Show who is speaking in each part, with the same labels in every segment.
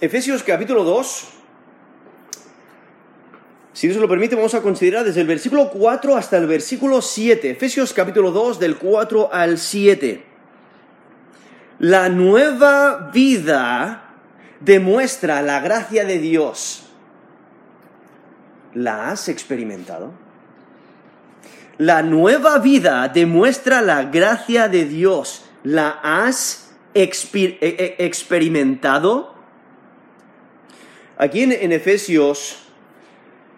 Speaker 1: Efesios capítulo 2. Si Dios lo permite, vamos a considerar desde el versículo 4 hasta el versículo 7. Efesios capítulo 2, del 4 al 7. La nueva vida demuestra la gracia de Dios. ¿La has experimentado? La nueva vida demuestra la gracia de Dios. ¿La has exper- e- e- experimentado? Aquí en, Efesios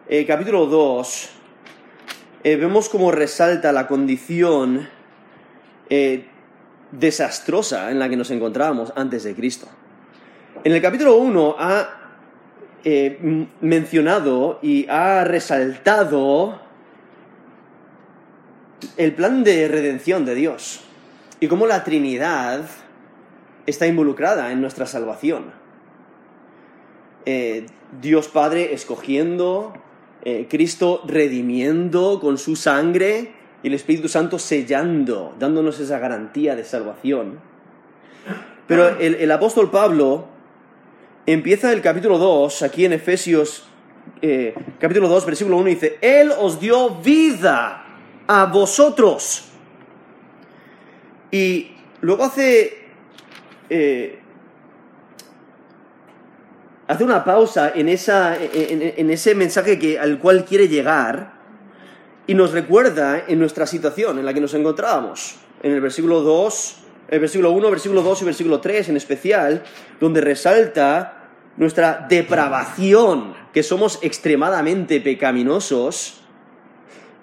Speaker 1: eh, capítulo 2 eh, vemos cómo resalta la condición eh, desastrosa en la que nos encontrábamos antes de Cristo. En el capítulo 1 ha mencionado y ha resaltado el plan de redención de Dios y cómo la Trinidad está involucrada en nuestra salvación. Eh, Dios Padre escogiendo, eh, Cristo redimiendo con su sangre y el Espíritu Santo sellando, dándonos esa garantía de salvación. Pero el, apóstol Pablo empieza el capítulo 2, aquí en Efesios eh, capítulo 2, versículo 1, dice, Él os dio vida a vosotros. Y luego hace, hace una pausa en, ese mensaje que, al cual quiere llegar y nos recuerda en nuestra situación en la que nos encontrábamos. En el versículo 2, el versículo 1, versículo 2 y versículo 3 en especial, donde resalta nuestra depravación, que somos extremadamente pecaminosos,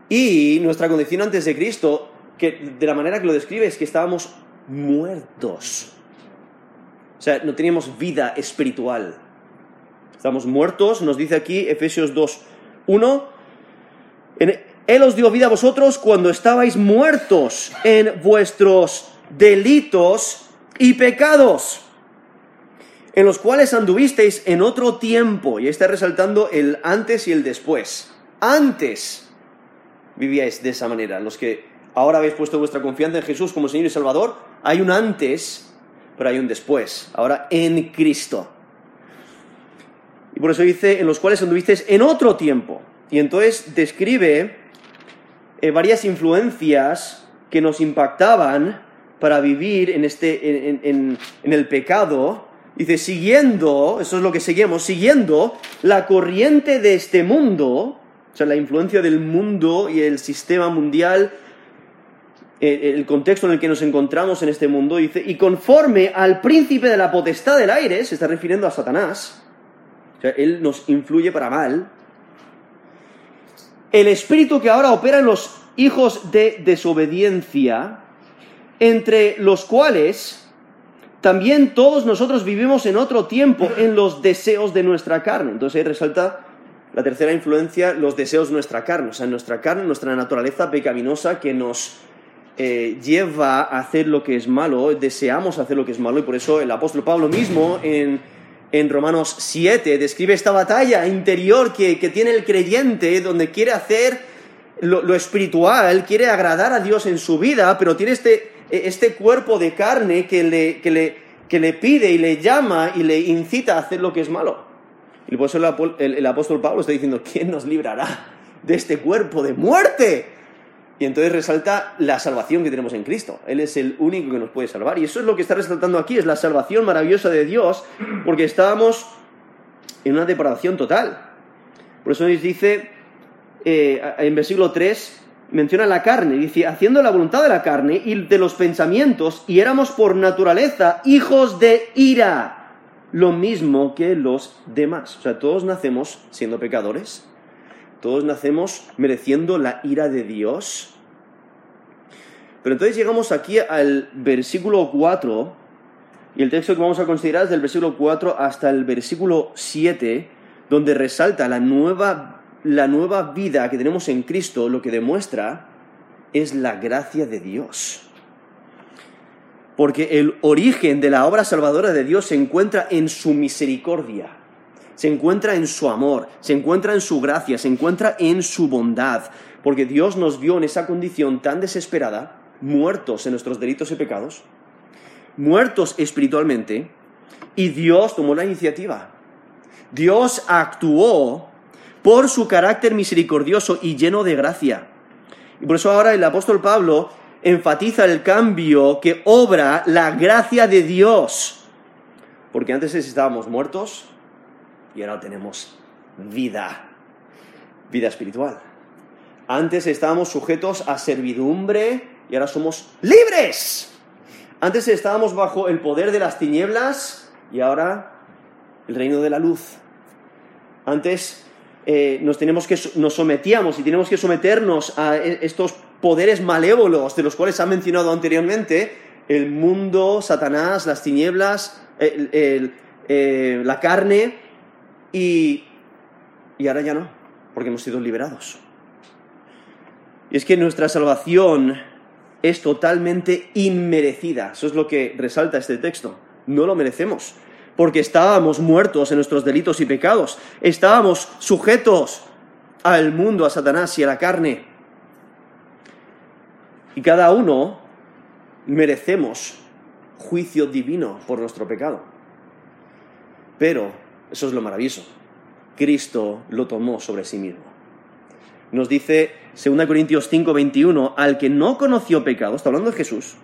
Speaker 1: y nuestra condición antes de Cristo, que de la manera que lo describe es que estábamos muertos. O sea, no teníamos vida espiritual. Estamos muertos, nos dice aquí Efesios 2, 1. Él os dio vida a vosotros cuando estabais muertos en vuestros delitos y pecados, en los cuales anduvisteis en otro tiempo. Y está resaltando el antes y el después. Antes vivíais de esa manera. Los que ahora habéis puesto vuestra confianza en Jesús como Señor y Salvador, hay un antes, pero hay un después. Ahora en Cristo. Y por eso dice, en los cuales anduvisteis en otro tiempo. Y entonces describe eh, varias influencias que nos impactaban para vivir en, este, en, en, el pecado. Dice, siguiendo, eso es lo que seguimos, siguiendo la corriente de este mundo, o sea, la influencia del mundo y el sistema mundial, eh, el contexto en el que nos encontramos en este mundo, dice, y conforme al príncipe de la potestad del aire, se está refiriendo a Satanás, él nos influye para mal, el espíritu que ahora opera en los hijos de desobediencia, entre los cuales también todos nosotros vivimos en otro tiempo en los deseos de nuestra carne. Entonces ahí resalta la tercera influencia, los deseos de nuestra carne, o sea, nuestra carne, nuestra naturaleza pecaminosa que nos eh, lleva a hacer lo que es malo, deseamos hacer lo que es malo, y por eso el apóstol Pablo mismo en, en Romanos 7 describe esta batalla interior que, que tiene el creyente, donde quiere hacer lo, lo, espiritual, quiere agradar a Dios en su vida, pero tiene este, este cuerpo de carne que le, que, le, que le pide y le llama y le incita a hacer lo que es malo. Y por eso el, el, el apóstol Pablo está diciendo, ¿quién nos librará de este cuerpo de muerte? Y entonces resalta la salvación que tenemos en Cristo. Él es el único que nos puede salvar. Y eso es lo que está resaltando aquí, es la salvación maravillosa de Dios, porque estábamos en una depravación total. Por eso nos dice, eh, en versículo 3, menciona la carne, dice, haciendo la voluntad de la carne y de los pensamientos, y éramos por naturaleza hijos de ira, lo mismo que los demás. O sea, todos nacemos siendo pecadores, todos nacemos mereciendo la ira de Dios. Pero entonces llegamos aquí al versículo 4, y el texto que vamos a considerar es del versículo 4 hasta el versículo 7, donde resalta la nueva, la nueva vida que tenemos en Cristo, lo que demuestra es la gracia de Dios. Porque el origen de la obra salvadora de Dios se encuentra en su misericordia se encuentra en su amor, se encuentra en su gracia, se encuentra en su bondad, porque Dios nos vio en esa condición tan desesperada, muertos en nuestros delitos y pecados, muertos espiritualmente, Y Dios tomó la iniciativa. Dios actuó por su carácter misericordioso y lleno de gracia. Y por eso ahora el apóstol Pablo enfatiza el cambio que obra la gracia de Dios. Porque antes estábamos muertos y ahora tenemos vida, vida espiritual. Antes estábamos sujetos a servidumbre y ahora somos libres. Antes estábamos bajo el poder de las tinieblas y ahora el reino de la luz. Antes eh, nos, tenemos que, nos sometíamos y tenemos que someternos a e, estos poderes malévolos de los cuales ha mencionado anteriormente, el mundo, Satanás, las tinieblas, eh, la carne, y, ahora ya no, porque hemos sido liberados. Y es que nuestra salvación es totalmente inmerecida. Eso es lo que resalta este texto. No lo merecemos, porque estábamos muertos en nuestros delitos y pecados. Estábamos sujetos al mundo, a Satanás y a la carne. Y cada uno merecemos juicio divino por nuestro pecado. Pero, eso es lo maravilloso, Cristo lo tomó sobre sí mismo. Nos dice 2 Corintios 5, 21, al que no conoció pecado, está hablando de Jesús,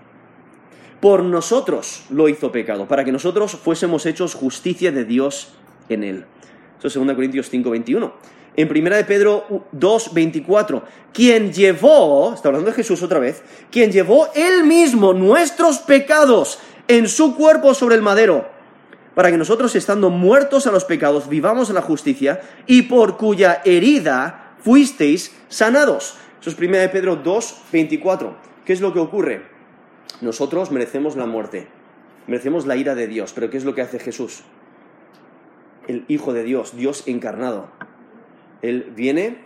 Speaker 1: por nosotros lo hizo pecado, para que nosotros fuésemos hechos justicia de Dios en él. Eso es 2 Corintios 5, 21. En 1 de Pedro 2, 24, quien llevó, está hablando de Jesús otra vez, quien llevó él mismo nuestros pecados en su cuerpo sobre el madero, para que nosotros, estando muertos a los pecados, vivamos en la justicia, y por cuya herida fuisteis sanados. Eso es 1 de Pedro 2, 24. ¿Qué es lo que ocurre? Nosotros merecemos la muerte, merecemos la ira de Dios, pero ¿qué es lo que hace Jesús? El Hijo de Dios, Dios encarnado. Él viene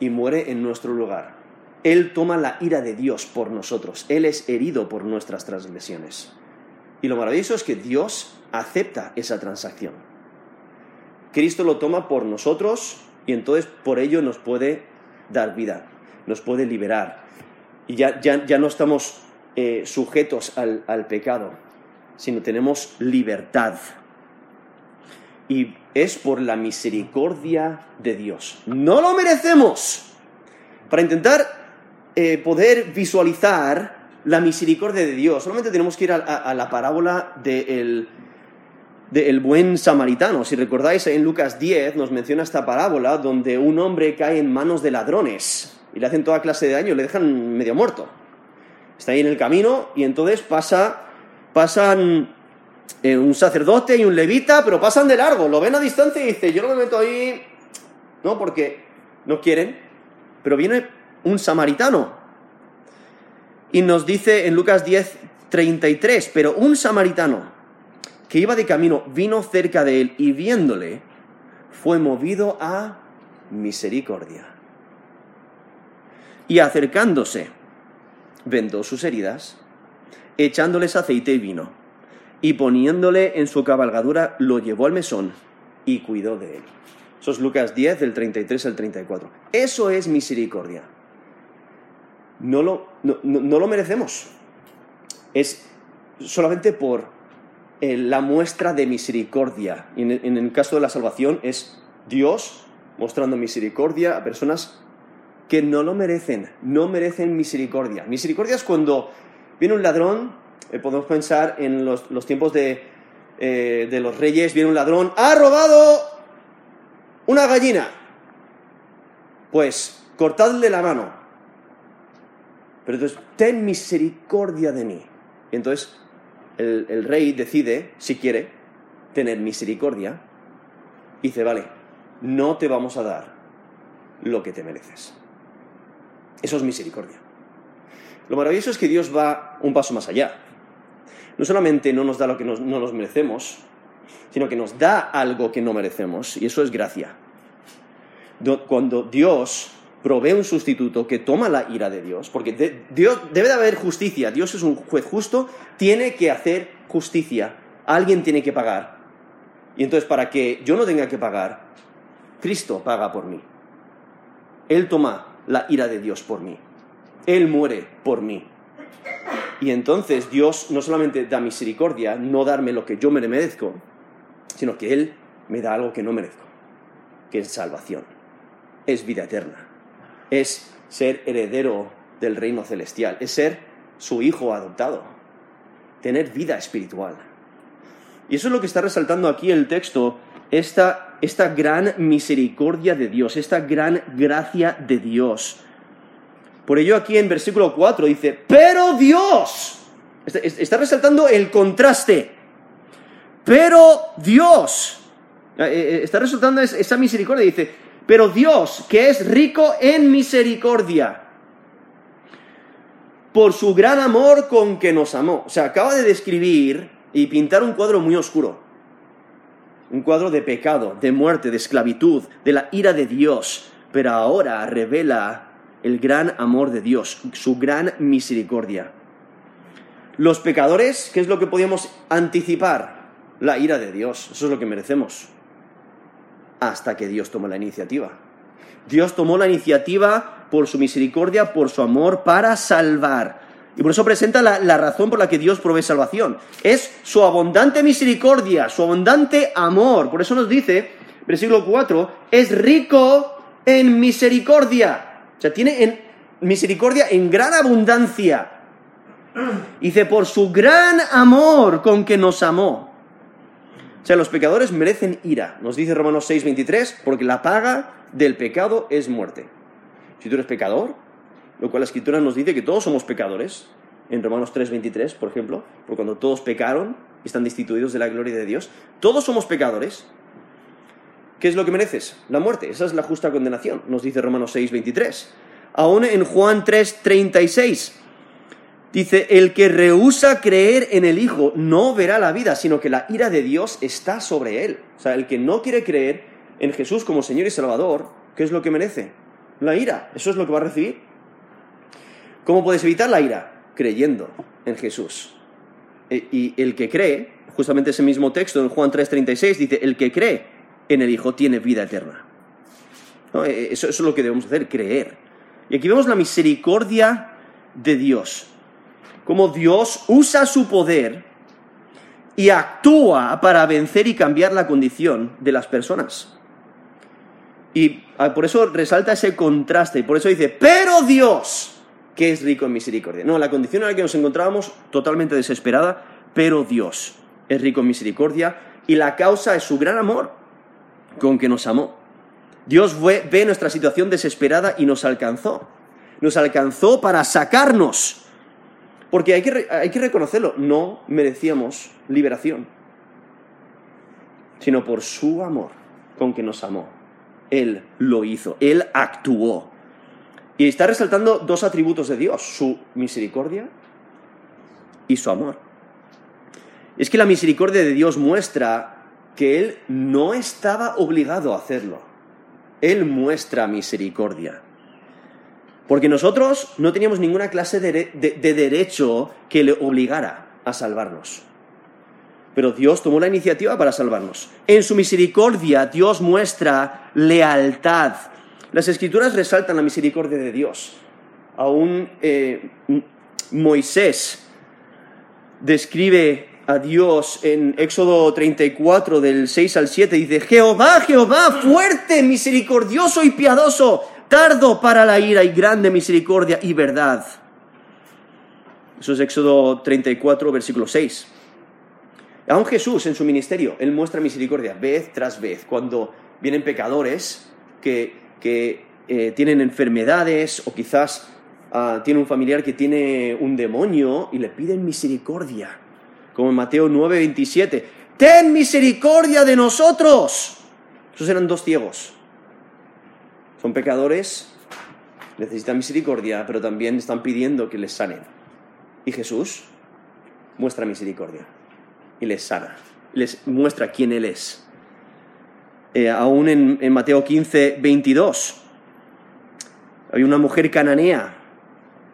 Speaker 1: y muere en nuestro lugar. Él toma la ira de Dios por nosotros. Él es herido por nuestras transgresiones. Y lo maravilloso es que Dios acepta esa transacción. Cristo lo toma por nosotros y entonces por ello nos puede dar vida, nos puede liberar. Y ya, ya, no estamos eh, sujetos al, al pecado, sino tenemos libertad. Y es por la misericordia de Dios. No lo merecemos. Para intentar eh, poder visualizar la misericordia de Dios, solamente tenemos que ir a, la parábola del del buen samaritano. Si recordáis, en Lucas 10 nos menciona esta parábola donde un hombre cae en manos de ladrones y le hacen toda clase de daño, le dejan medio muerto. Está ahí en el camino y entonces pasa, pasan eh, un sacerdote y un levita, pero pasan de largo, lo ven a distancia y dice, yo no me meto ahí, no, porque no quieren, pero viene un samaritano. Y nos dice en Lucas 10, 33, pero un samaritano que iba de camino, vino cerca de él y viéndole, fue movido a misericordia. Y acercándose, vendó sus heridas, echándoles aceite y vino, y poniéndole en su cabalgadura, lo llevó al mesón y cuidó de él. Eso es Lucas 10, del 33 al 34. Eso es misericordia. No lo, no lo merecemos. Es solamente por eh, la muestra de misericordia. Y en, el caso de la salvación es Dios mostrando misericordia a personas que no lo merecen, no merecen misericordia. Misericordia es cuando viene un ladrón, eh, podemos pensar en los, tiempos de, eh, de los reyes, viene un ladrón, ha robado una gallina. Pues cortadle la mano. Pero entonces, ten misericordia de mí. Entonces, el, rey decide, si quiere, tener misericordia y dice, vale, no te vamos a dar lo que te mereces. Eso es misericordia. Lo maravilloso es que Dios va un paso más allá. No solamente no nos da lo que no nos merecemos, sino que nos da algo que no merecemos, y eso es gracia. Cuando Dios provee un sustituto que toma la ira de Dios, porque Dios, debe de haber justicia, Dios es un juez justo, tiene que hacer justicia, alguien tiene que pagar. Y entonces para que yo no tenga que pagar, Cristo paga por mí. Él toma la ira de Dios por mí. Él muere por mí. Y entonces Dios no solamente da misericordia, no darme lo que yo me merezco, sino que Él me da algo que no merezco, que es salvación, es vida eterna, es ser heredero del reino celestial, es ser su hijo adoptado, tener vida espiritual. Y eso es lo que está resaltando aquí el texto, esta, esta gran misericordia de Dios, esta gran gracia de Dios. Por ello aquí en versículo 4 dice, pero Dios, está resaltando el contraste, pero Dios, eh, eh, está resaltando esa misericordia, dice, pero Dios, que es rico en misericordia, por su gran amor con que nos amó. O sea, acaba de describir y pintar un cuadro muy oscuro. Un cuadro de pecado, de muerte, de esclavitud, de la ira de Dios. Pero ahora revela el gran amor de Dios, su gran misericordia. Los pecadores, ¿qué es lo que podíamos anticipar? La ira de Dios, eso es lo que merecemos. Hasta que Dios tomó la iniciativa. Dios tomó la iniciativa por su misericordia, por su amor, para salvar. Y por eso presenta la, razón por la que Dios provee salvación. Es su abundante misericordia, su abundante amor. Por eso nos dice, versículo 4, es rico en misericordia. O sea, tiene en misericordia en gran abundancia. Dice, por su gran amor con que nos amó. O sea, los pecadores merecen ira. Nos dice Romanos 6:23, porque la paga del pecado es muerte. Si tú eres pecador, lo cual la escritura nos dice que todos somos pecadores, en Romanos 3:23, por ejemplo, porque cuando todos pecaron y están destituidos de la gloria de Dios, todos somos pecadores, ¿Qué es lo que mereces? La muerte. Esa es la justa condenación, nos dice Romanos 6, 23. Aún en Juan 3, 36. Dice, el que rehúsa creer en el Hijo no verá la vida, sino que la ira de Dios está sobre él. O sea, el que no quiere creer en Jesús como Señor y Salvador, ¿qué es lo que merece? La ira. Eso es lo que va a recibir. ¿Cómo puedes evitar la ira? Creyendo en Jesús. E, y el que cree, justamente ese mismo texto en Juan 3:36 dice, el que cree en el Hijo tiene vida eterna. Eh, eso, es lo que debemos hacer, creer. Y aquí vemos la misericordia de Dios. Cómo Dios usa su poder y actúa para vencer y cambiar la condición de las personas. Y ah, por eso resalta ese contraste, y por eso dice, pero Dios, que es rico en misericordia. No, la condición en la que nos encontrábamos, totalmente desesperada, pero Dios es rico en misericordia, y la causa es su gran amor con que nos amó. Dios ve nuestra situación desesperada y nos alcanzó. Nos alcanzó para sacarnos. Porque hay que, hay que reconocerlo, no merecíamos liberación, sino por su amor con que nos amó. Él lo hizo, Él actuó. Y está resaltando dos atributos de Dios, su misericordia y su amor. Es que la misericordia de Dios muestra que Él no estaba obligado a hacerlo. Él muestra misericordia. Porque nosotros no teníamos ninguna clase de, derecho que le obligara a salvarnos. Pero Dios tomó la iniciativa para salvarnos. En su misericordia Dios muestra lealtad. Las escrituras resaltan la misericordia de Dios. Aún eh, Moisés describe a Dios en Éxodo 34 del 6 al 7, dice, Jehová, Jehová, fuerte, misericordioso y piadoso, tardo para la ira y grande misericordia y verdad. Eso es Éxodo 34, versículo 6. Aún Jesús en su ministerio, Él muestra misericordia vez tras vez, cuando vienen pecadores que, eh, tienen enfermedades o quizás ah, tiene un familiar que tiene un demonio y le piden misericordia como en Mateo 9, 27. Ten misericordia de nosotros. Esos eran dos ciegos. Son pecadores, necesitan misericordia, pero también están pidiendo que les sanen. Y Jesús muestra misericordia y les sana, les muestra quién Él es. Eh, aún en, Mateo 15, 22, hay una mujer cananea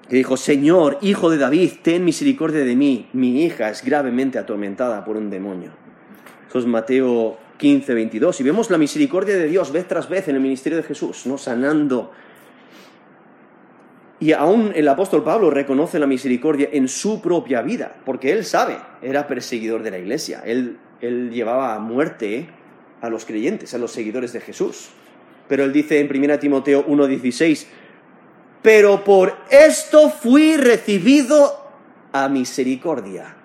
Speaker 1: que dijo, Señor, hijo de David, ten misericordia de mí, mi hija es gravemente atormentada por un demonio. Eso es Mateo 15, 22. Y vemos la misericordia de Dios vez tras vez en el ministerio de Jesús, ¿no? sanando. Y aún el apóstol Pablo reconoce la misericordia en su propia vida, porque él sabe, era perseguidor de la iglesia, él, él llevaba a muerte a los creyentes, a los seguidores de Jesús. Pero él dice en 1 Timoteo 1:16, pero por esto fui recibido a misericordia,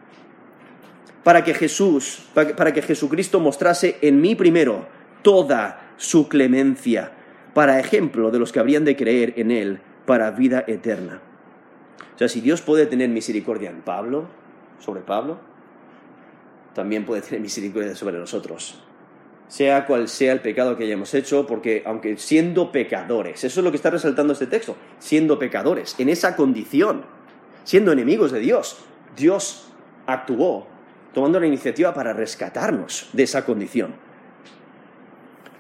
Speaker 1: para que Jesús, para que Jesucristo mostrase en mí primero toda su clemencia, para ejemplo de los que habrían de creer en él para vida eterna. O sea, si Dios puede tener misericordia en Pablo, sobre Pablo, también puede tener misericordia sobre nosotros sea cual sea el pecado que hayamos hecho, porque aunque siendo pecadores, eso es lo que está resaltando este texto, siendo pecadores, en esa condición, siendo enemigos de Dios, Dios actuó tomando la iniciativa para rescatarnos de esa condición.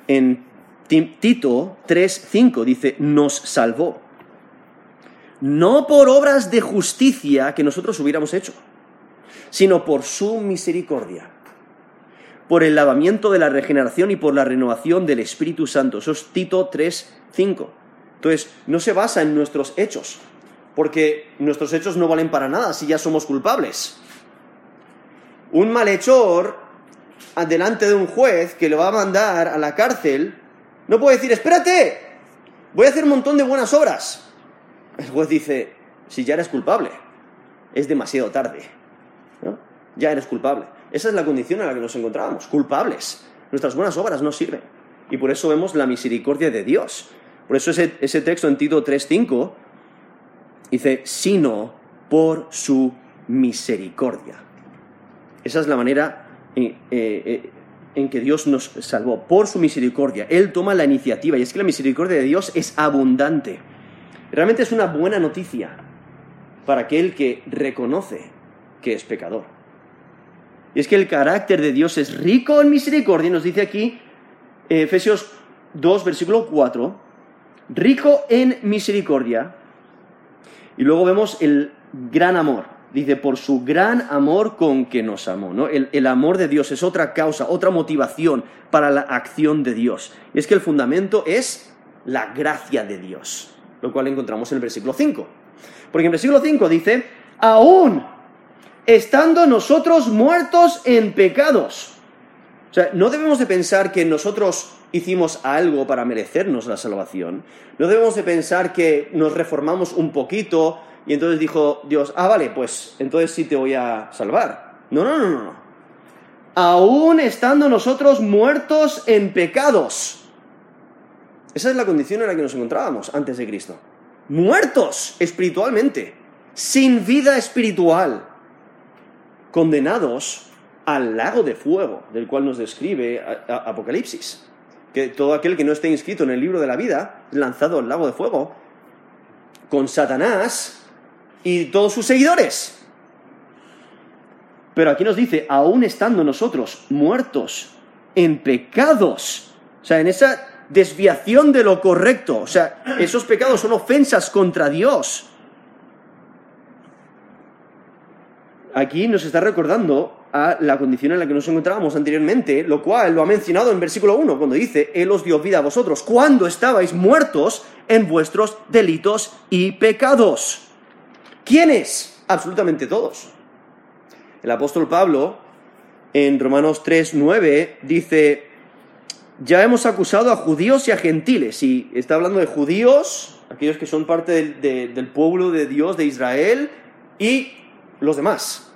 Speaker 1: En Tito 3:5 dice, nos salvó, no por obras de justicia que nosotros hubiéramos hecho, sino por su misericordia por el lavamiento de la regeneración y por la renovación del Espíritu Santo. Eso es Tito 3, 5. Entonces, no se basa en nuestros hechos, porque nuestros hechos no valen para nada si ya somos culpables. Un malhechor, delante de un juez que lo va a mandar a la cárcel, no puede decir, espérate, voy a hacer un montón de buenas obras. El juez dice, si ya eres culpable, es demasiado tarde. Ya eres culpable. Esa es la condición en la que nos encontrábamos, culpables. Nuestras buenas obras no sirven. Y por eso vemos la misericordia de Dios. Por eso ese, ese texto en Tito 3.5 dice, sino por su misericordia. Esa es la manera en, eh, eh, en que Dios nos salvó, por su misericordia. Él toma la iniciativa y es que la misericordia de Dios es abundante. Realmente es una buena noticia para aquel que reconoce que es pecador. Y es que el carácter de Dios es rico en misericordia, nos dice aquí Efesios 2, versículo 4, rico en misericordia. Y luego vemos el gran amor. Dice, por su gran amor con que nos amó. ¿no? El, el, amor de Dios es otra causa, otra motivación para la acción de Dios. Y es que el fundamento es la gracia de Dios, lo cual encontramos en el versículo 5. Porque en el versículo 5 dice, aún estando nosotros muertos en pecados. O sea, no debemos de pensar que nosotros hicimos algo para merecernos la salvación. No debemos de pensar que nos reformamos un poquito y entonces dijo Dios, ah, vale, pues entonces sí te voy a salvar. No, no, no, no. Aún estando nosotros muertos en pecados. Esa es la condición en la que nos encontrábamos antes de Cristo. Muertos espiritualmente, sin vida espiritual condenados al lago de fuego, del cual nos describe Apocalipsis. Que todo aquel que no esté inscrito en el libro de la vida, lanzado al lago de fuego, con Satanás y todos sus seguidores. Pero aquí nos dice, aún estando nosotros muertos en pecados, o sea, en esa desviación de lo correcto, o sea, esos pecados son ofensas contra Dios. aquí nos está recordando a la condición en la que nos encontrábamos anteriormente, lo cual lo ha mencionado en versículo 1, cuando dice, Él os dio vida a vosotros, cuando estabais muertos en vuestros delitos y pecados. ¿Quiénes? Absolutamente todos. El apóstol Pablo, en Romanos 3, 9, dice, ya hemos acusado a judíos y a gentiles, y está hablando de judíos, aquellos que son parte del, pueblo de Dios, de Israel, y los demás,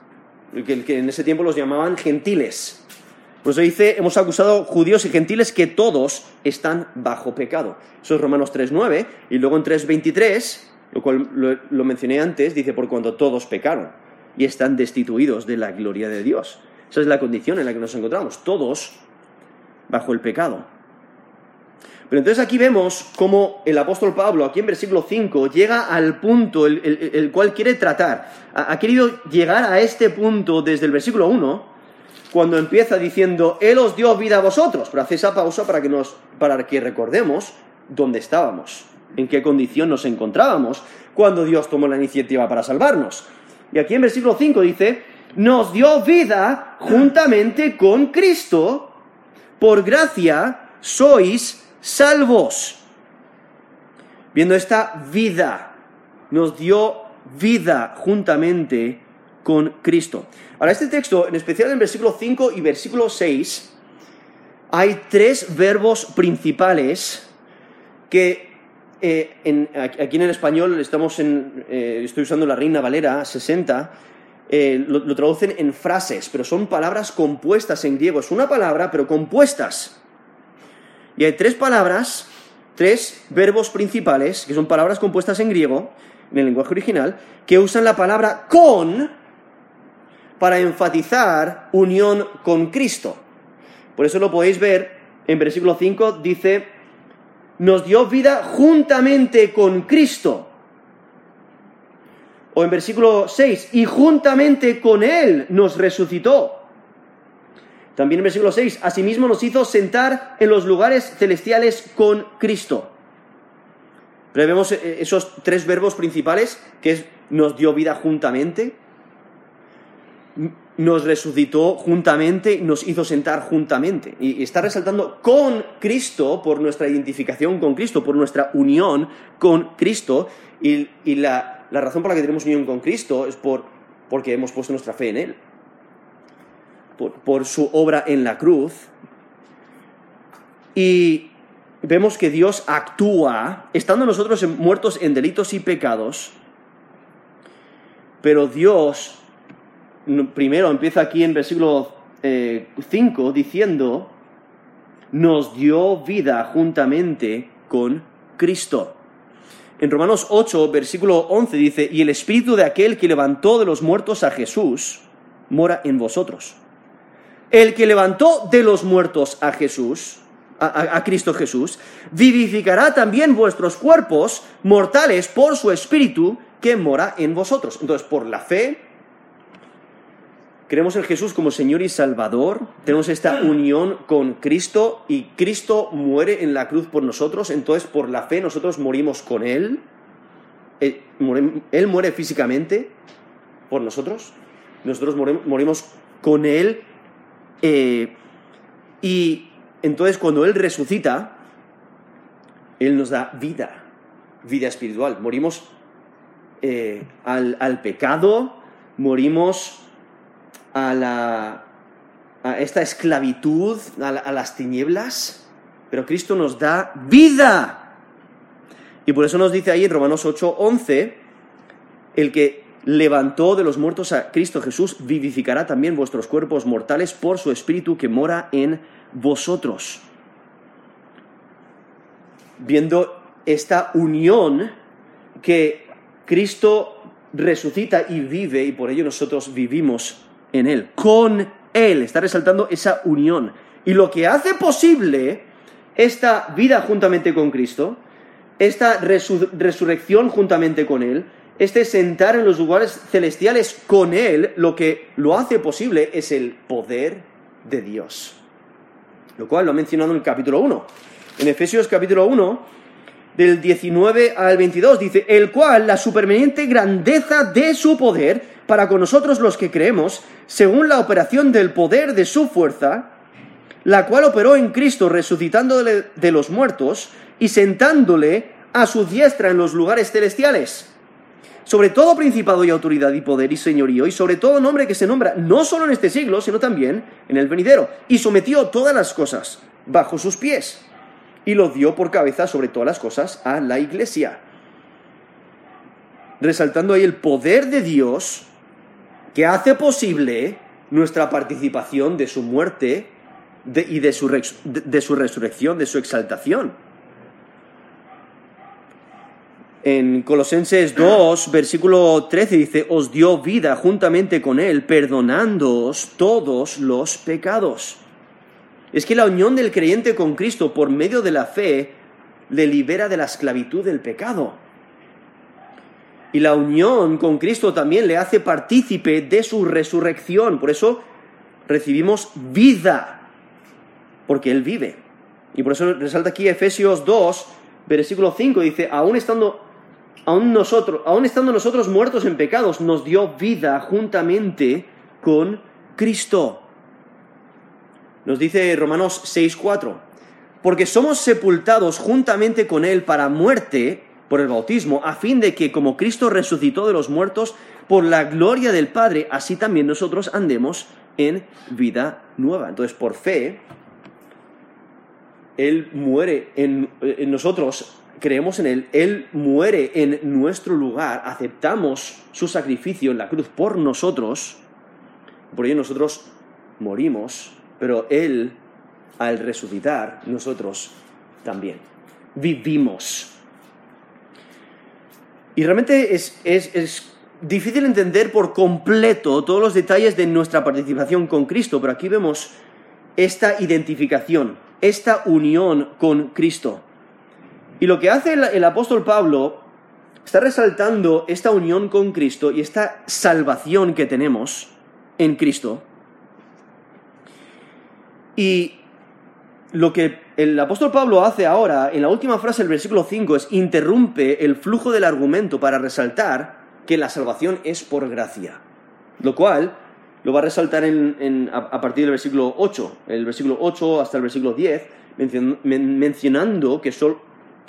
Speaker 1: que, que en ese tiempo los llamaban gentiles. Por eso dice, hemos acusado judíos y gentiles que todos están bajo pecado. Eso es Romanos 3.9. Y luego en 3.23, lo cual lo, mencioné antes, dice, por cuanto todos pecaron y están destituidos de la gloria de Dios. Esa es la condición en la que nos encontramos, todos bajo el pecado. Pero entonces aquí vemos cómo el apóstol Pablo, aquí en versículo 5, llega al punto el, cual quiere tratar. Ha, querido llegar a este punto desde el versículo 1, cuando empieza diciendo, Él os dio vida a vosotros. Pero hace esa pausa para que, nos, para que recordemos dónde estábamos, en qué condición nos encontrábamos cuando Dios tomó la iniciativa para salvarnos. Y aquí en versículo 5 dice, nos dio vida juntamente con Cristo, por gracia sois salvos. Viendo esta vida nos dio vida juntamente con Cristo. Ahora, este texto, en especial en versículo 5 y versículo 6, hay tres verbos principales que eh, aquí en el español estamos en, eh, estoy usando la Reina Valera 60, eh, lo, lo, traducen en frases, pero son palabras compuestas en griego. Es una palabra, pero compuestas. Y hay tres palabras, tres verbos principales, que son palabras compuestas en griego, en el lenguaje original, que usan la palabra con para enfatizar unión con Cristo. Por eso lo podéis ver en versículo 5, dice, nos dio vida juntamente con Cristo. O en versículo 6, y juntamente con Él nos resucitó. También en versículo 6, asimismo nos hizo sentar en los lugares celestiales con Cristo. Pero vemos eh, esos tres verbos principales, que es nos dio vida juntamente, nos resucitó juntamente, nos hizo sentar juntamente. Y está resaltando con Cristo, por nuestra identificación con Cristo, por nuestra unión con Cristo. Y, la, razón por la que tenemos unión con Cristo es por, porque hemos puesto nuestra fe en Él. Por, por su obra en la cruz. Y vemos que Dios actúa, estando nosotros muertos en delitos y pecados, pero Dios primero empieza aquí en versículo 5 eh, diciendo, nos dio vida juntamente con Cristo. En Romanos 8, versículo 11 dice, y el espíritu de aquel que levantó de los muertos a Jesús mora en vosotros. El que levantó de los muertos a Jesús, a, a Cristo Jesús, vivificará también vuestros cuerpos mortales por su espíritu que mora en vosotros. Entonces, por la fe, Creemos en Jesús como Señor y Salvador, tenemos esta unión con Cristo y Cristo muere en la cruz por nosotros, entonces por la fe nosotros morimos con Él. Eh, Él muere físicamente por nosotros, nosotros morimos con Él eh, y entonces cuando Él resucita, Él nos da vida, vida espiritual. Morimos eh, al, al pecado, morimos a, la, esta esclavitud, a, las tinieblas, pero Cristo nos da vida. Y por eso nos dice ahí en Romanos 8, 11, el que levantó de los muertos a Cristo Jesús, vivificará también vuestros cuerpos mortales por su Espíritu que mora en vosotros. Viendo esta unión que Cristo resucita y vive, y por ello nosotros vivimos en Él, con Él. Está resaltando esa unión. Y lo que hace posible esta vida juntamente con Cristo, esta resurrección juntamente con Él, este sentar en los lugares celestiales con Él, lo que lo hace posible es el poder de Dios. Lo cual lo ha mencionado en el capítulo 1. En Efesios capítulo 1, del 19 al 22, dice, el cual la superveniente grandeza de su poder para con nosotros los que creemos, según la operación del poder de su fuerza, la cual operó en Cristo resucitándole de los muertos y sentándole a su diestra en los lugares celestiales, sobre todo principado y autoridad y poder y señorío, y sobre todo nombre que se nombra no solo en este siglo, sino también en el venidero, y sometió todas las cosas bajo sus pies y lo dio por cabeza sobre todas las cosas a la iglesia. Resaltando ahí el poder de Dios que hace posible nuestra participación de su muerte y de su, de su resurrección, de su exaltación. En Colosenses 2, versículo 13 dice, os dio vida juntamente con Él, perdonándoos todos los pecados es que la unión del creyente con Cristo por medio de la fe le libera de la esclavitud del pecado. Y la unión con Cristo también le hace partícipe de su resurrección. Por eso recibimos vida, porque Él vive. Y por eso resalta aquí Efesios 2, versículo 5, dice, aún estando, aún nosotros, aún estando nosotros muertos en pecados, nos dio vida juntamente con Cristo. Nos dice Romanos 6.4, porque somos sepultados juntamente con Él para muerte por el bautismo, a fin de que como Cristo resucitó de los muertos por la gloria del Padre, así también nosotros andemos en vida nueva. Entonces, por fe, Él muere en, nosotros, creemos en Él, Él muere en nuestro lugar, aceptamos su sacrificio en la cruz por nosotros, por ello nosotros morimos, pero Él, al resucitar, nosotros también vivimos. Y realmente es, es, difícil entender por completo todos los detalles de nuestra participación con Cristo, pero aquí vemos esta identificación, esta unión con Cristo. Y lo que hace el, apóstol Pablo está resaltando esta unión con Cristo y esta salvación que tenemos en Cristo. Y lo que el apóstol Pablo hace ahora, en la última frase del versículo 5, es interrumpe el flujo del argumento para resaltar que la salvación es por gracia. Lo cual lo va a resaltar a, partir del versículo 8, el versículo 8 hasta el versículo 10, mencionando que,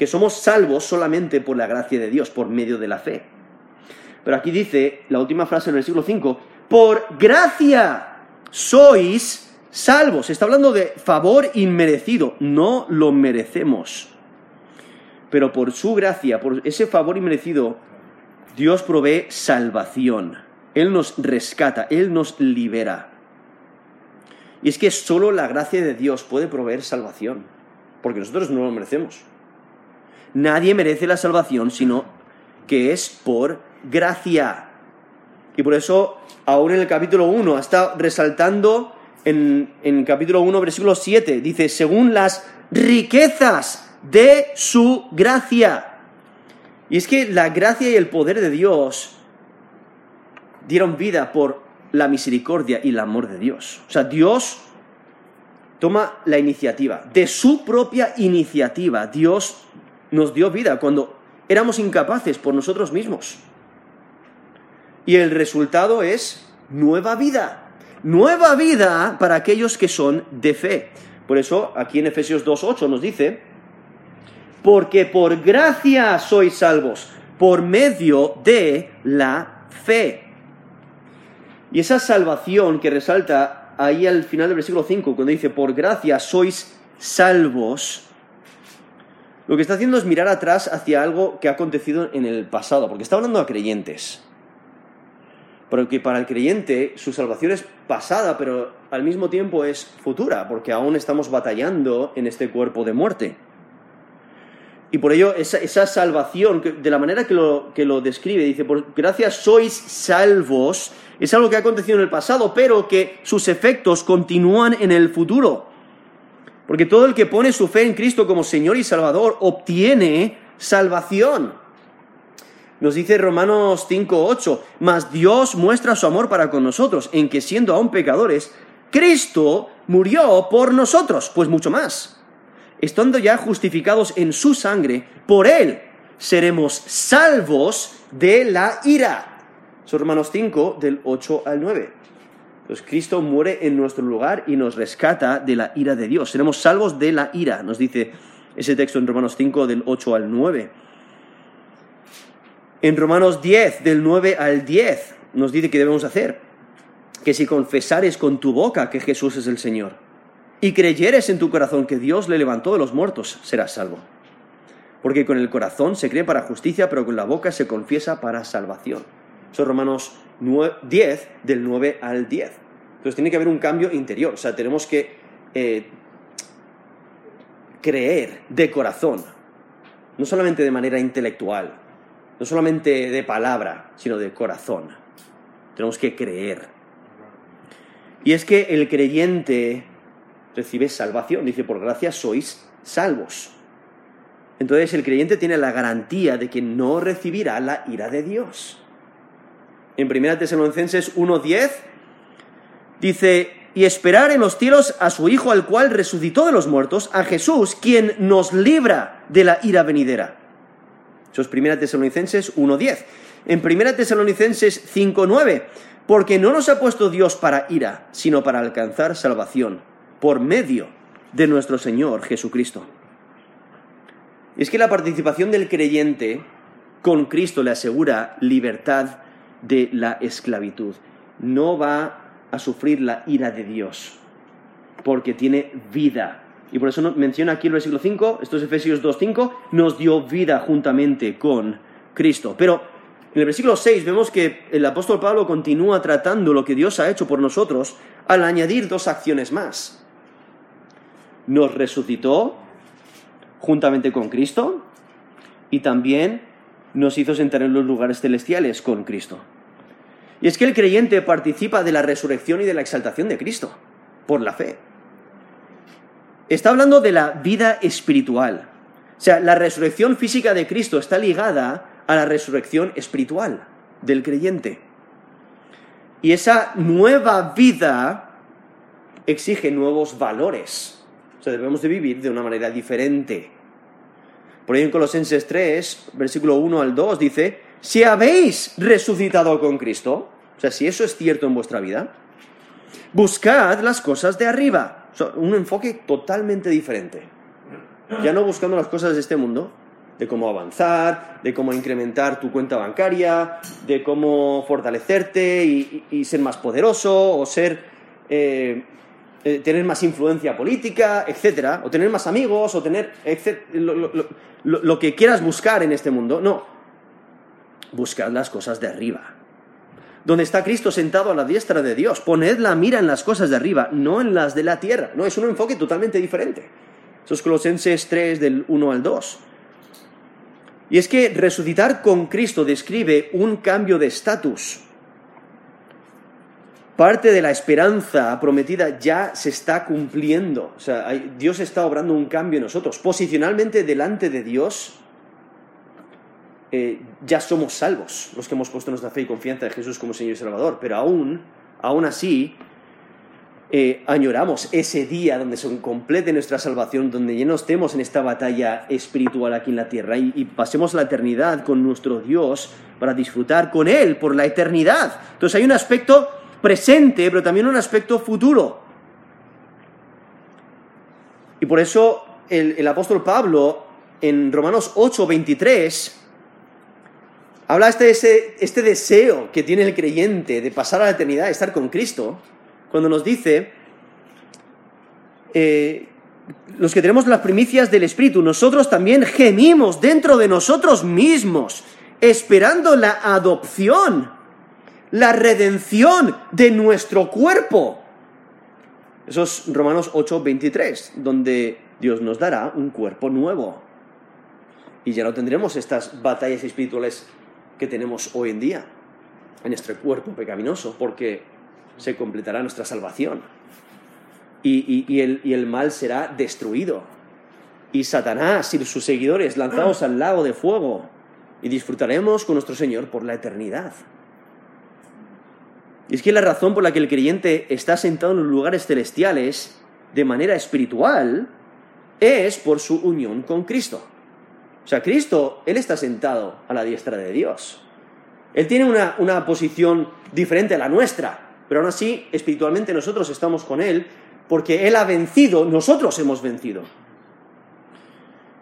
Speaker 1: somos salvos solamente por la gracia de Dios, por medio de la fe. Pero aquí dice, la última frase del versículo 5, por gracia sois salvos. Está hablando de favor inmerecido. No lo merecemos. Pero por su gracia, por ese favor inmerecido, Dios provee salvación. Él nos rescata, Él nos libera. Y es que solo la gracia de Dios puede proveer salvación, porque nosotros no lo merecemos. Nadie merece la salvación, sino que es por gracia. Y por eso, ahora en el capítulo 1, está resaltando en, capítulo 1, versículo 7, dice, según las riquezas de su gracia. Y es que la gracia y el poder de Dios dieron vida por la misericordia y el amor de Dios. O sea, Dios toma la iniciativa. De su propia iniciativa, Dios nos dio vida cuando éramos incapaces por nosotros mismos. Y el resultado es nueva vida nueva vida para aquellos que son de fe. Por eso aquí en Efesios 2.8 nos dice, porque por gracia sois salvos, por medio de la fe. Y esa salvación que resalta ahí al final del versículo 5, cuando dice, por gracia sois salvos, lo que está haciendo es mirar atrás hacia algo que ha acontecido en el pasado, porque está hablando a creyentes porque para el creyente su salvación es pasada, pero al mismo tiempo es futura, porque aún estamos batallando en este cuerpo de muerte. Y por ello esa, salvación, de la manera que lo, que lo describe, dice, por gracias sois salvos, es algo que ha acontecido en el pasado, pero que sus efectos continúan en el futuro. Porque todo el que pone su fe en Cristo como Señor y Salvador obtiene salvación. Nos dice Romanos 5:8, mas Dios muestra su amor para con nosotros, en que siendo aún pecadores, Cristo murió por nosotros, pues mucho más. Estando ya justificados en su sangre, por él seremos salvos de la ira. Son Romanos 5 del 8 al 9. Pues Cristo muere en nuestro lugar y nos rescata de la ira de Dios. Seremos salvos de la ira, nos dice ese texto en Romanos 5 del 8 al 9. En Romanos 10, del 9 al 10, nos dice que debemos hacer. Que si confesares con tu boca que Jesús es el Señor y creyeres en tu corazón que Dios le levantó de los muertos, serás salvo. Porque con el corazón se cree para justicia, pero con la boca se confiesa para salvación. Son Romanos 10, del 9 al 10. Entonces tiene que haber un cambio interior. O sea, tenemos que eh, creer de corazón, no solamente de manera intelectual, no solamente de palabra, sino de corazón. Tenemos que creer. Y es que el creyente recibe salvación, dice, por gracia sois salvos. Entonces el creyente tiene la garantía de que no recibirá la ira de Dios. En 1 Tesalonicenses 1.10 dice, y esperar en los cielos a su Hijo al cual resucitó de los muertos, a Jesús, quien nos libra de la ira venidera. Eso es 1 Tesalonicenses 1.10. En 1 Tesalonicenses 5.9, porque no nos ha puesto Dios para ira, sino para alcanzar salvación, por medio de nuestro Señor Jesucristo. Es que la participación del creyente con Cristo le asegura libertad de la esclavitud. No va a sufrir la ira de Dios, porque tiene vida. Y por eso menciona aquí el versículo 5, estos Efesios 2.5, nos dio vida juntamente con Cristo. Pero en el versículo 6 vemos que el apóstol Pablo continúa tratando lo que Dios ha hecho por nosotros al añadir dos acciones más. Nos resucitó juntamente con Cristo y también nos hizo sentar en los lugares celestiales con Cristo. Y es que el creyente participa de la resurrección y de la exaltación de Cristo por la fe. Está hablando de la vida espiritual. O sea, la resurrección física de Cristo está ligada a la resurrección espiritual del creyente. Y esa nueva vida exige nuevos valores. O sea, debemos de vivir de una manera diferente. Por ahí en Colosenses 3, versículo 1 al 2 dice, si habéis resucitado con Cristo, o sea, si eso es cierto en vuestra vida, buscad las cosas de arriba. O sea, un enfoque totalmente diferente. Ya no buscando las cosas de este mundo, de cómo avanzar, de cómo incrementar tu cuenta bancaria, de cómo fortalecerte y, ser más poderoso o ser eh, eh, tener más influencia política, etcétera, o tener más amigos, o tener lo, que quieras buscar en este mundo. No, buscad las cosas de arriba. Donde está Cristo sentado a la diestra de Dios. Poned la mira en las cosas de arriba, no en las de la tierra. No, es un enfoque totalmente diferente. Eso es Colosenses 3 del 1 al 2. Y es que resucitar con Cristo describe un cambio de estatus. Parte de la esperanza prometida ya se está cumpliendo. O sea, Dios está obrando un cambio en nosotros. Posicionalmente delante de Dios, eh, ya somos salvos, los que hemos puesto nuestra fe y confianza en Jesús como Señor y Salvador. Pero aún, aún así, eh, añoramos ese día donde se complete nuestra salvación, donde ya no estemos en esta batalla espiritual aquí en la tierra y, y, pasemos la eternidad con nuestro Dios para disfrutar con Él por la eternidad. Entonces hay un aspecto presente, pero también un aspecto futuro. Y por eso el, apóstol Pablo en Romanos 8, 23 habla de este, este deseo que tiene el creyente de pasar a la eternidad, de estar con Cristo cuando nos dice, eh, los que tenemos las primicias del Espíritu, nosotros también gemimos dentro de nosotros mismos, esperando la adopción, la redención de nuestro cuerpo. Eso es Romanos 8, 23, donde Dios nos dará un cuerpo nuevo. Y ya no tendremos estas batallas espirituales que tenemos hoy en día en nuestro cuerpo pecaminoso, porque se completará nuestra salvación. Y, el, el mal será destruido. Y Satanás y sus seguidores lanzados al lago de fuego. Y disfrutaremos con nuestro Señor por la eternidad. Y es que la razón por la que el creyente está sentado en los lugares celestiales de manera espiritual es por su unión con Cristo. O sea, Cristo, Él está sentado a la diestra de Dios. Él tiene una, una posición diferente a la nuestra. Pero aún así, espiritualmente nosotros estamos con Él porque Él ha vencido, nosotros hemos vencido.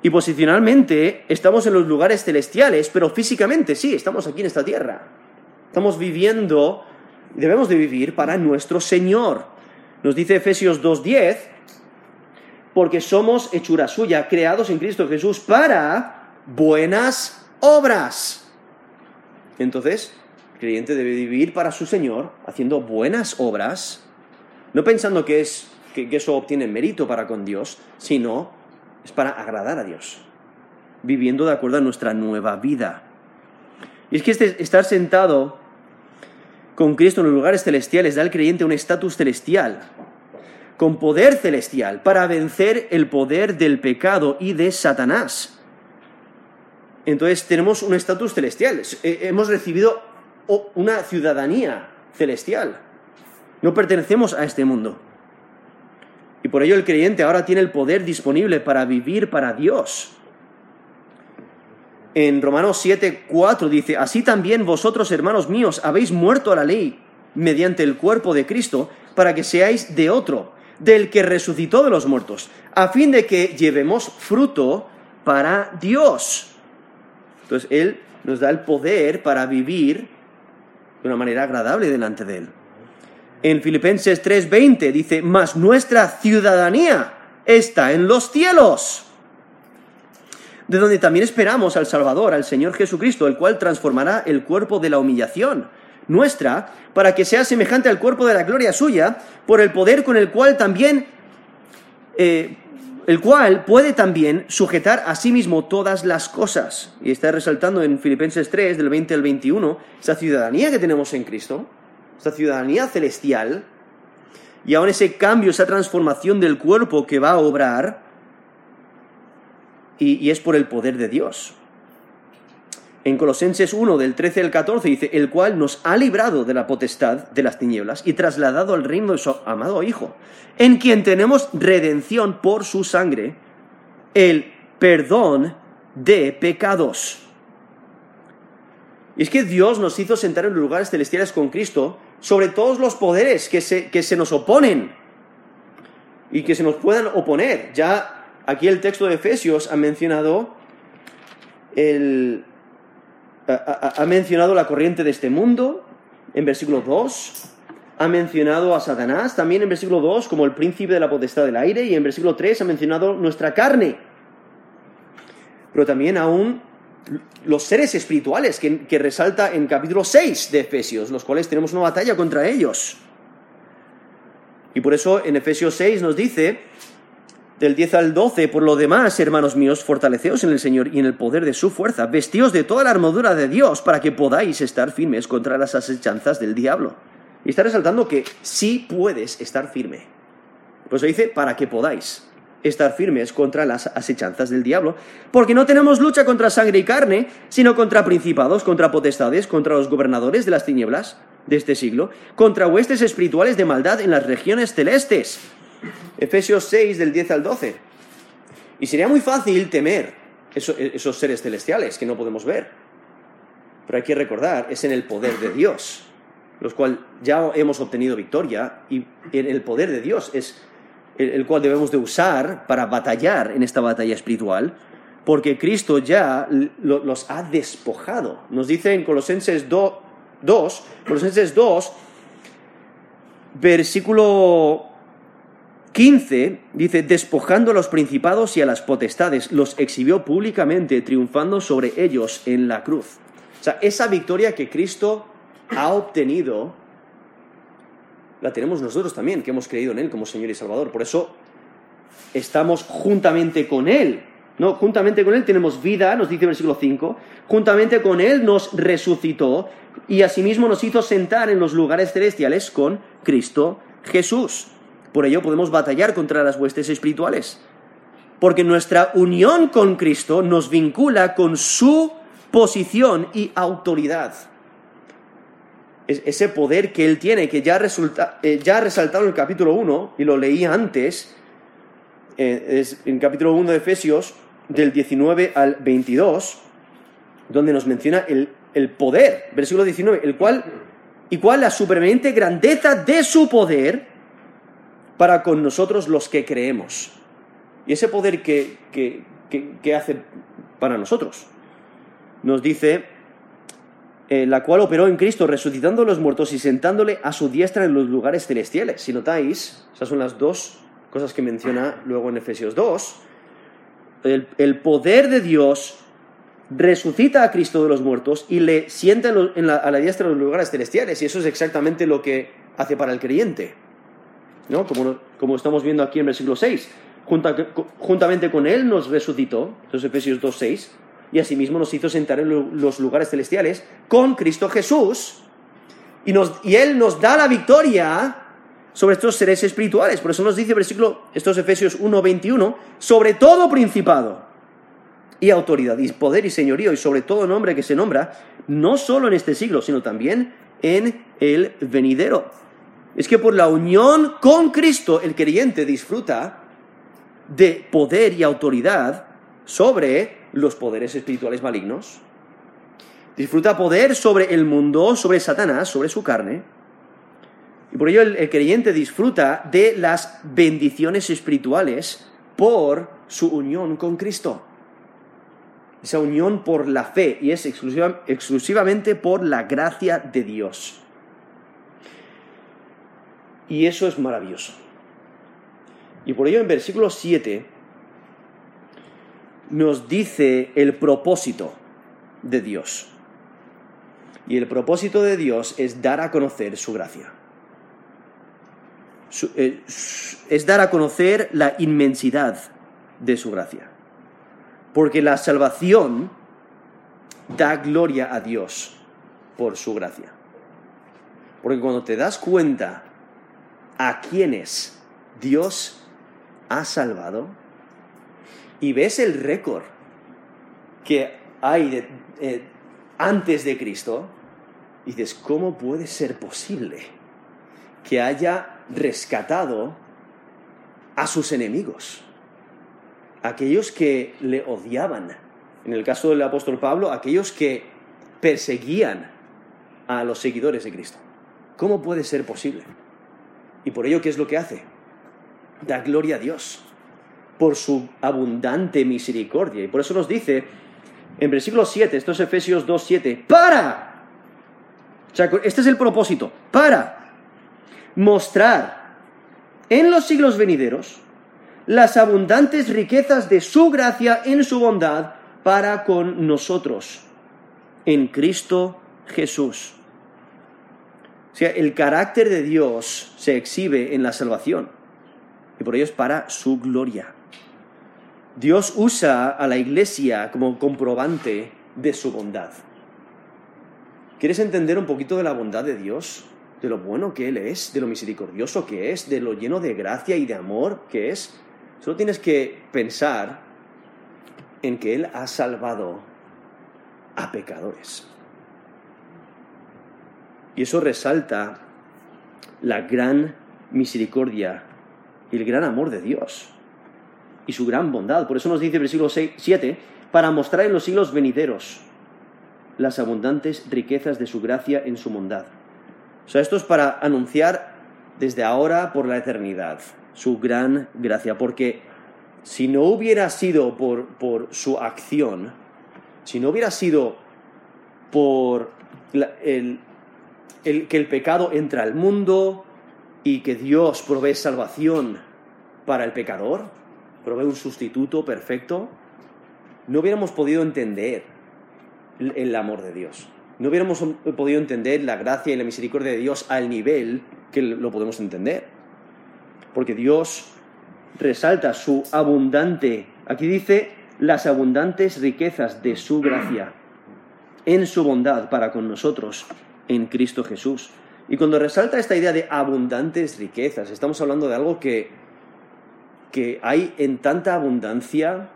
Speaker 1: Y posicionalmente estamos en los lugares celestiales, pero físicamente sí, estamos aquí en esta tierra. Estamos viviendo, debemos de vivir para nuestro Señor. Nos dice Efesios 2.10, porque somos hechura suya, creados en Cristo Jesús para buenas obras. Entonces, el creyente debe vivir para su Señor, haciendo buenas obras, no pensando que, es, que, eso obtiene mérito para con Dios, sino es para agradar a Dios, viviendo de acuerdo a nuestra nueva vida. Y es que este, estar sentado con Cristo en los lugares celestiales da al creyente un estatus celestial, con poder celestial, para vencer el poder del pecado y de Satanás. Entonces tenemos un estatus celestial. Hemos recibido una ciudadanía celestial. No pertenecemos a este mundo. Y por ello el creyente ahora tiene el poder disponible para vivir para Dios. En Romanos 7, 4 dice, así también vosotros, hermanos míos, habéis muerto a la ley mediante el cuerpo de Cristo, para que seáis de otro, del que resucitó de los muertos, a fin de que llevemos fruto para Dios. Entonces Él nos da el poder para vivir de una manera agradable delante de Él. En Filipenses 3:20 dice, mas nuestra ciudadanía está en los cielos, de donde también esperamos al Salvador, al Señor Jesucristo, el cual transformará el cuerpo de la humillación nuestra, para que sea semejante al cuerpo de la gloria suya, por el poder con el cual también, eh, el cual puede también sujetar a sí mismo todas las cosas. Y está resaltando en Filipenses 3, del 20 al 21, esa ciudadanía que tenemos en Cristo, esta ciudadanía celestial, y aún ese cambio, esa transformación del cuerpo que va a obrar, y, y es por el poder de Dios. En Colosenses 1, del 13 al 14, dice, el cual nos ha librado de la potestad de las tinieblas y trasladado al reino de su amado Hijo, en quien tenemos redención por su sangre, el perdón de pecados. Y es que Dios nos hizo sentar en lugares celestiales con Cristo sobre todos los poderes que se, que se nos oponen y que se nos puedan oponer. Ya aquí el texto de Efesios ha mencionado el, ha, mencionado la corriente de este mundo en versículo 2, ha mencionado a Satanás también en versículo 2 como el príncipe de la potestad del aire y en versículo 3 ha mencionado nuestra carne, pero también aún los seres espirituales que, que resalta en capítulo 6 de Efesios, los cuales tenemos una batalla contra ellos. Y por eso en Efesios 6 nos dice del 10 al 12, por lo demás, hermanos míos, fortaleceos en el Señor y en el poder de su fuerza, vestíos de toda la armadura de Dios para que podáis estar firmes contra las asechanzas del diablo. Y está resaltando que sí puedes estar firme. Pues dice, para que podáis estar firmes contra las asechanzas del diablo, porque no tenemos lucha contra sangre y carne, sino contra principados, contra potestades, contra los gobernadores de las tinieblas de este siglo, contra huestes espirituales de maldad en las regiones celestes. Efesios 6 del 10 al 12. Y sería muy fácil temer esos, seres celestiales que no podemos ver. Pero hay que recordar, es en el poder de Dios, los cuales ya hemos obtenido victoria y en el poder de Dios es el, cual debemos de usar para batallar en esta batalla espiritual, porque Cristo ya los ha despojado. Nos dice en Colosenses 2, Colosenses 2, versículo 15 dice, despojando a los principados y a las potestades, los exhibió públicamente, triunfando sobre ellos en la cruz. O sea, esa victoria que Cristo ha obtenido, la tenemos nosotros también, que hemos creído en Él como Señor y Salvador. Por eso estamos juntamente con Él. ¿no? Juntamente con Él tenemos vida, nos dice el versículo 5. Juntamente con Él nos resucitó y asimismo nos hizo sentar en los lugares celestiales con Cristo Jesús. Por ello podemos batallar contra las huestes espirituales. Porque nuestra unión con Cristo nos vincula con su posición y autoridad. ese poder que Él tiene, que ya, eh, ya ha resaltado en el capítulo 1, y lo leí antes, eh, es en capítulo 1 de Efesios, del 19 al 22, donde nos menciona el, el poder, versículo 19, el cual, y cual la supremamente grandeza de su poder, para con nosotros los que creemos. Y ese poder que, que, hace para nosotros. Nos dice, eh, la cual operó en Cristo, resucitando a los muertos y sentándole a su diestra en los lugares celestiales. Si notáis, esas son las dos cosas que menciona luego en Efesios 2. El, poder de Dios resucita a Cristo de los muertos y le sienta a la diestra en los lugares celestiales. Y eso es exactamente lo que hace para el creyente. ¿No? Como, estamos viendo aquí en versículo 6. juntamente con Él nos resucitó, los Efesios 2.6, y asimismo nos hizo sentar en los lugares celestiales con Cristo Jesús, y, y Él nos da la victoria sobre estos seres espirituales. Por eso nos dice versículo, estos Efesios 1.21, sobre todo principado y autoridad, y poder y señorío, y sobre todo nombre que se nombra, no solo en este siglo, sino también en el venidero es que por la unión con Cristo el creyente disfruta de poder y autoridad sobre los poderes espirituales malignos. Disfruta poder sobre el mundo, sobre Satanás, sobre su carne. Y por ello el, creyente disfruta de las bendiciones espirituales por su unión con Cristo. esa unión por la fe y es exclusivamente por la gracia de Dios. Y eso es maravilloso. Y por ello en versículo 7 nos dice el propósito de Dios. Y el propósito de Dios es dar a conocer su gracia. Eh, es dar a conocer la inmensidad de su gracia. Porque la salvación da gloria a Dios por su gracia. Porque cuando te das cuenta a quienes Dios ha salvado y ves el récord que hay eh, antes de Cristo, y dices, ¿cómo puede ser posible que haya rescatado a sus enemigos? Aquellos que le odiaban. En el caso del apóstol Pablo, aquellos que perseguían a los seguidores de Cristo. ¿Cómo puede ser posible? Y por ello, ¿qué es lo que hace? Da gloria a Dios por su abundante misericordia. Y por eso nos dice en versículo 7, esto es Efesios 2, 7, para. O sea, este es el propósito, para mostrar en los siglos venideros las abundantes riquezas de su gracia en su bondad para con nosotros, en Cristo Jesús. O sea, el carácter de Dios se exhibe en la salvación y por ello es para su gloria. Dios usa a la iglesia como comprobante de su bondad. ¿Quieres entender un poquito de la bondad de Dios? De lo bueno que Él es, de lo misericordioso que es, de lo lleno de gracia y de amor que es. Solo tienes que pensar en que Él ha salvado a pecadores. Y eso resalta la gran misericordia y el gran amor de Dios y su gran bondad. Por eso nos dice el versículo 7, para mostrar en los siglos venideros las abundantes riquezas de su gracia en su bondad. O sea, esto es para anunciar desde ahora por la eternidad su gran gracia, porque si no hubiera sido por, por su acción, si no hubiera sido por el, que el pecado entra al mundo y que Dios provee salvación para el pecador, provee un sustituto perfecto, no hubiéramos podido entender el amor de Dios. No hubiéramos podido entender la gracia y la misericordia de Dios al nivel que lo podemos entender. Porque Dios resalta su abundante, aquí dice, las abundantes riquezas de su gracia en su bondad para con nosotros en Cristo Jesús. Y cuando resalta esta idea de abundantes riquezas, estamos hablando de algo que, que hay en tanta abundancia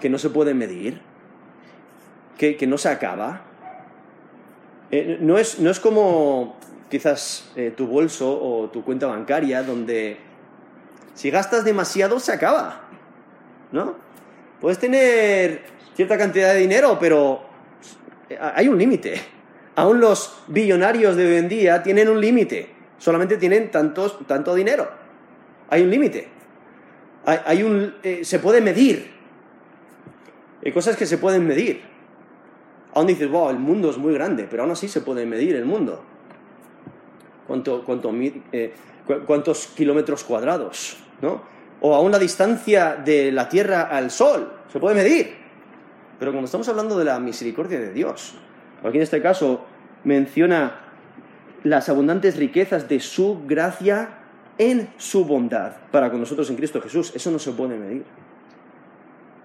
Speaker 1: que no se puede medir, que, no se acaba. Eh, no, es, no, es, como quizás eh, tu bolso o tu cuenta bancaria donde si gastas demasiado se acaba, ¿no? Puedes tener cierta cantidad de dinero, pero hay un límite. Aún los billonarios de hoy en día tienen un límite. Solamente tienen tantos, tanto dinero. Hay un límite. Hay, un, eh, se puede medir. Hay cosas que se pueden medir. Aún dices, wow, el mundo es muy grande, pero aún así se puede medir el mundo. ¿Cuánto, cuánto, eh, ¿Cuántos kilómetros cuadrados? ¿no? O aún la distancia de la Tierra al Sol. Se puede medir. Pero cuando estamos hablando de la misericordia de Dios, aquí en este caso menciona las abundantes riquezas de su gracia en su bondad para con nosotros en Cristo Jesús. Eso no se puede medir.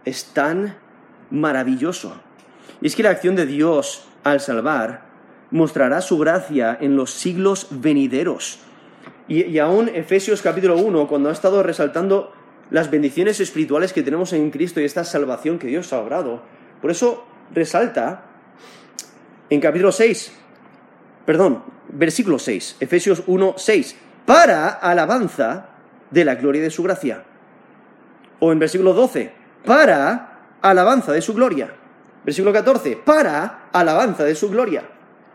Speaker 1: Es tan maravilloso. Y es que la acción de Dios al salvar mostrará su gracia en los siglos venideros. Y, y aún Efesios capítulo 1, cuando ha estado resaltando las bendiciones espirituales que tenemos en Cristo y esta salvación que Dios ha obrado, por eso resalta en capítulo 6, perdón, versículo 6, Efesios 1, 6, para alabanza de la gloria de su gracia. O en versículo 12, para alabanza de su gloria. Versículo 14, para alabanza de su gloria.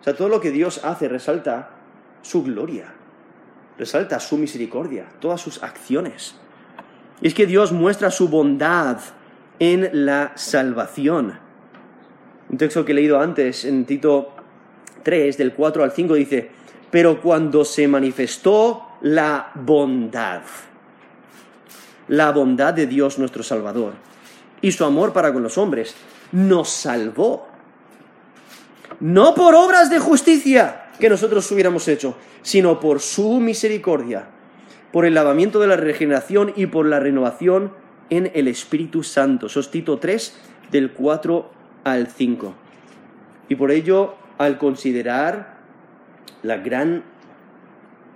Speaker 1: O sea, todo lo que Dios hace resalta su gloria, resalta su misericordia, todas sus acciones. Y es que Dios muestra su bondad en la salvación. Un texto que he leído antes en Tito 3, del 4 al 5, dice, pero cuando se manifestó la bondad, la bondad de Dios nuestro Salvador y su amor para con los hombres, nos salvó. No por obras de justicia que nosotros hubiéramos hecho, sino por su misericordia, por el lavamiento de la regeneración y por la renovación en el Espíritu Santo. Eso es Tito 3, del 4 al 5. Y por ello, al considerar la gran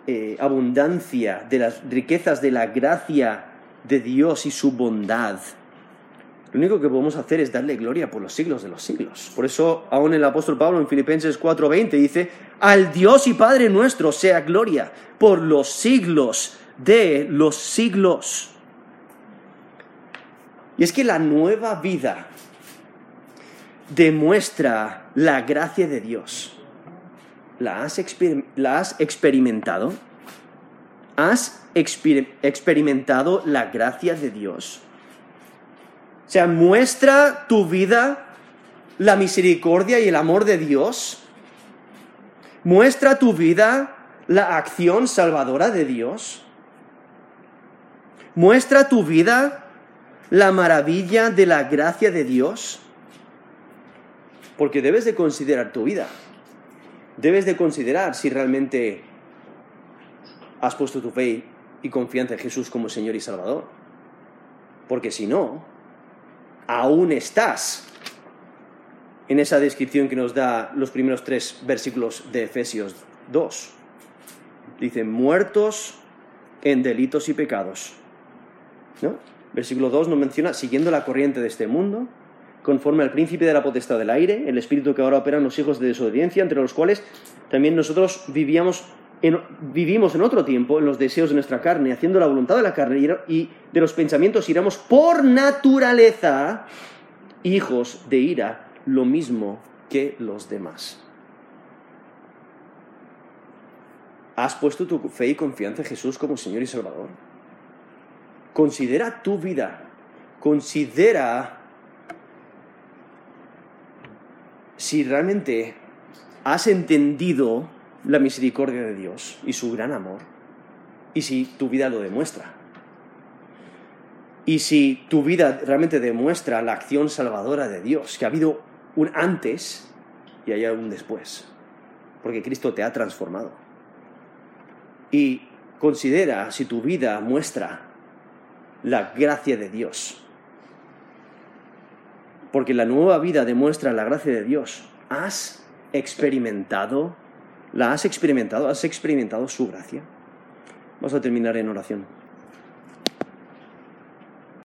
Speaker 1: eh, abundancia de las riquezas de la gracia de Dios y su bondad, lo único que podemos hacer es darle gloria por los siglos de los siglos. Por eso, aún el apóstol Pablo en Filipenses 4:20 dice, al Dios y Padre nuestro sea gloria por los siglos de los siglos. Y es que la nueva vida demuestra la gracia de Dios. ¿La has, experimentado? ¿Has experimentado la gracia de Dios? O sea, muestra tu vida la misericordia y el amor de Dios. Muestra tu vida la acción salvadora de Dios. Muestra tu vida la maravilla de la gracia de Dios. Porque debes de considerar tu vida. Debes de considerar si realmente has puesto tu fe y confianza en Jesús como Señor y Salvador. Porque si no, aún estás en esa descripción que nos da los primeros tres versículos de Efesios 2. Dice, muertos en delitos y pecados. ¿No? Versículo 2 nos menciona, siguiendo la corriente de este mundo, conforme al príncipe de la potestad del aire, el espíritu que ahora opera en los hijos de desobediencia, entre los cuales también nosotros vivíamos vivimos en otro tiempo, en los deseos de nuestra carne, haciendo la voluntad de la carne y de los pensamientos, y éramos por naturaleza hijos de ira, lo mismo que los demás. ¿Has puesto tu fe y confianza en Jesús como Señor y Salvador? Considera tu vida, considera si realmente has entendido la misericordia de Dios y su gran amor, y si tu vida lo demuestra. Y si tu vida realmente demuestra la acción salvadora de Dios, que ha habido un antes y hay un después, porque Cristo te ha transformado. Y considera si tu vida muestra la gracia de Dios, porque la nueva vida demuestra la gracia de Dios. ¿Has experimentado ¿La has experimentado? ¿Has experimentado su gracia? Vamos a terminar en oración.